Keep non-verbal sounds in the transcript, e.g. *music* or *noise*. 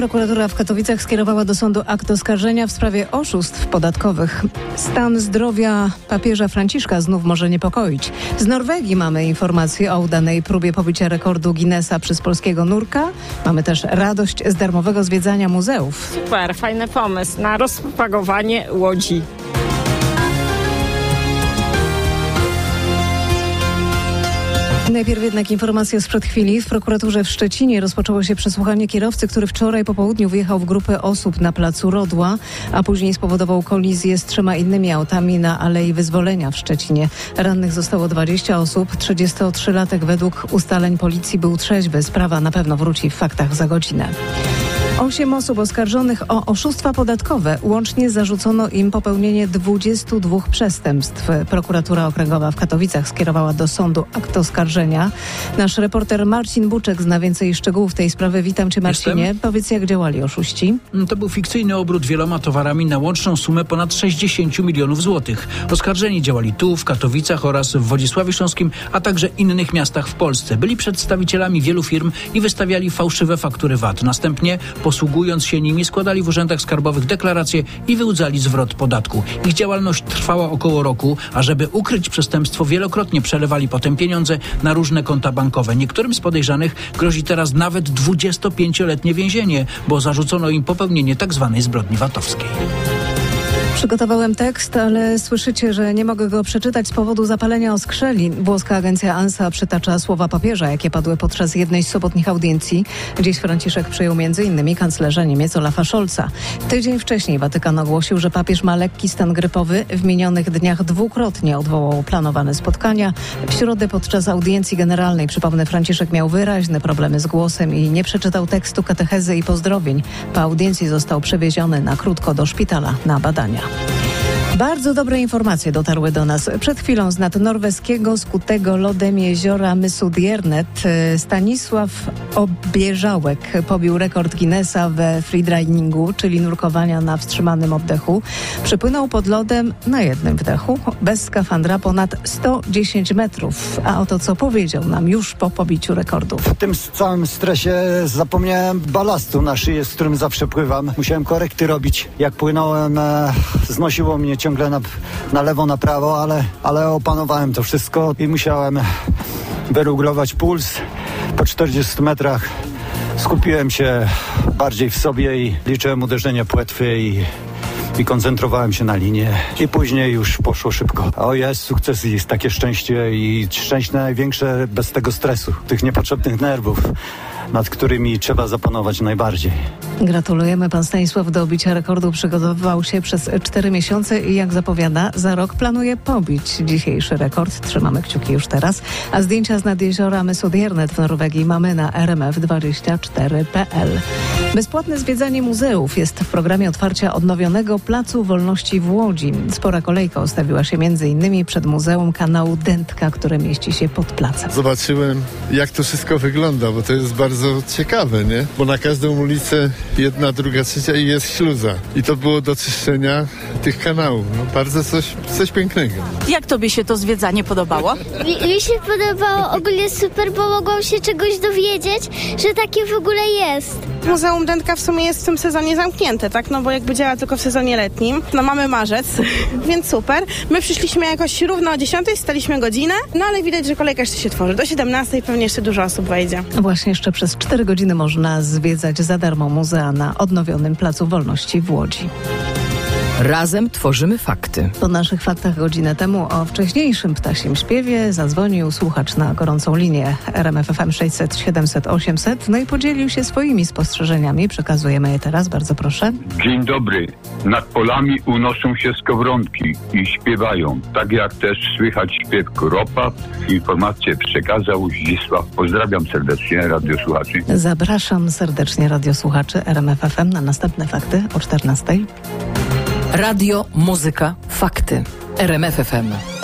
Prokuratura w Katowicach skierowała do sądu akt oskarżenia w sprawie oszustw podatkowych. Stan zdrowia papieża Franciszka znów może niepokoić. Z Norwegii mamy informacje o udanej próbie pobicia rekordu Guinnessa przez polskiego nurka. Mamy też radość z darmowego zwiedzania muzeów. Super, fajny pomysł na rozpropagowanie łodzi. Najpierw jednak informacja sprzed chwili. W prokuraturze w Szczecinie rozpoczęło się przesłuchanie kierowcy, który wczoraj po południu wjechał w grupę osób na placu Rodła, a później spowodował kolizję z trzema innymi autami na Alei Wyzwolenia w Szczecinie. Rannych zostało 20 osób. 33-latek według ustaleń policji był trzeźwy. Sprawa na pewno wróci w faktach za godzinę. Osiem osób oskarżonych o oszustwa podatkowe. Łącznie zarzucono im popełnienie 22 przestępstw. Prokuratura Okręgowa w Katowicach skierowała do sądu akt oskarżenia. Nasz reporter Marcin Buczek zna więcej szczegółów tej sprawy. Witam cię Marcinie. Jestem. Powiedz jak działali oszuści. To był fikcyjny obrót wieloma towarami na łączną sumę ponad 60 milionów złotych. Oskarżeni działali tu, w Katowicach oraz w Wodzisławiu Śląskim, a także innych miastach w Polsce. Byli przedstawicielami wielu firm i wystawiali fałszywe faktury VAT. Następnie, posługując się nimi, składali w urzędach skarbowych deklaracje i wyłudzali zwrot podatku. Ich działalność trwała około roku, a żeby ukryć przestępstwo, wielokrotnie przelewali potem pieniądze na różne konta bankowe. Niektórym z podejrzanych grozi teraz nawet 25-letnie więzienie, bo zarzucono im popełnienie tzw. zbrodni VAT-owskiej. Przygotowałem tekst, ale słyszycie, że nie mogę go przeczytać z powodu zapalenia oskrzeli. Włoska agencja ANSA przytacza słowa papieża, jakie padły podczas jednej z sobotnich audiencji. Dziś Franciszek przyjął m.in. kanclerza Niemiec Olafa Scholza. Tydzień wcześniej Watykan ogłosił, że papież ma lekki stan grypowy. W minionych dniach dwukrotnie odwołał planowane spotkania. W środę podczas audiencji generalnej, przypomnę, Franciszek miał wyraźne problemy z głosem i nie przeczytał tekstu katechezy i pozdrowień. Po audiencji został przewieziony na krótko do szpitala na badania. Bardzo dobre informacje dotarły do nas. Przed chwilą z nad norweskiego skutego lodem jeziora Mysudjernet Stanisław Obieżałek pobił rekord Guinnessa we freedivingu, czyli nurkowania na wstrzymanym oddechu. Przypłynął pod lodem na jednym wdechu, bez skafandra ponad 110 metrów. A oto co powiedział nam już po pobiciu rekordu. W tym całym stresie zapomniałem balastu na szyję, z którym zawsze pływam. Musiałem korekty robić. Jak płynąłem, e, znosiło mnie ciągle na, na lewo, na prawo, ale, ale opanowałem to wszystko i musiałem wyregulować puls. Po 40 metrach skupiłem się bardziej w sobie i liczyłem uderzenia płetwy i i koncentrowałem się na linie i później już poszło szybko. O jest sukces jest takie szczęście i szczęście największe bez tego stresu, tych niepotrzebnych nerwów, nad którymi trzeba zapanować najbardziej. Gratulujemy. Pan Stanisław do bicia rekordu przygotowywał się przez 4 miesiące i jak zapowiada, za rok planuje pobić dzisiejszy rekord. Trzymamy kciuki już teraz. A zdjęcia z nad jeziora Mysodjernet w Norwegii mamy na rmf24.pl. Bezpłatne zwiedzanie muzeów jest w programie otwarcia odnowionego Placu Wolności w Łodzi. Spora kolejka ustawiła się m.in. przed Muzeum Kanału Dętka, które mieści się pod placem. Zobaczyłem, jak to wszystko wygląda, bo to jest bardzo ciekawe, nie? Bo na każdą ulicę jedna, druga, trzecia i jest śluza. I to było do czyszczenia tych kanałów. No, bardzo coś, coś pięknego. Jak tobie się to zwiedzanie podobało? Mi, mi się podobało ogólnie super, bo mogłam się czegoś dowiedzieć, że takie w ogóle jest. Muzeum Dętka w sumie jest w tym sezonie zamknięte, tak? No bo jakby działa tylko w sezonie letnim. No mamy marzec, *laughs* więc super. My przyszliśmy jakoś równo o 10, staliśmy godzinę, no ale widać, że kolejka jeszcze się tworzy. Do 17 pewnie jeszcze dużo osób wejdzie. Właśnie jeszcze przez 4 godziny można zwiedzać za darmo muzea na odnowionym Placu Wolności w Łodzi. Razem tworzymy fakty. Po naszych faktach godzinę temu o wcześniejszym ptasim śpiewie zadzwonił słuchacz na gorącą linię RMFFM 600 700 800 no i podzielił się swoimi spostrzeżeniami. Przekazujemy je teraz, bardzo proszę. Dzień dobry. Nad polami unoszą się skowronki i śpiewają, tak jak też słychać śpiew kropa. Informację przekazał Zdzisław. Pozdrawiam serdecznie radiosłuchaczy. Zapraszam serdecznie radiosłuchaczy RMFFM na następne fakty o 14. Radio, muzyka, fakty. RMFFM.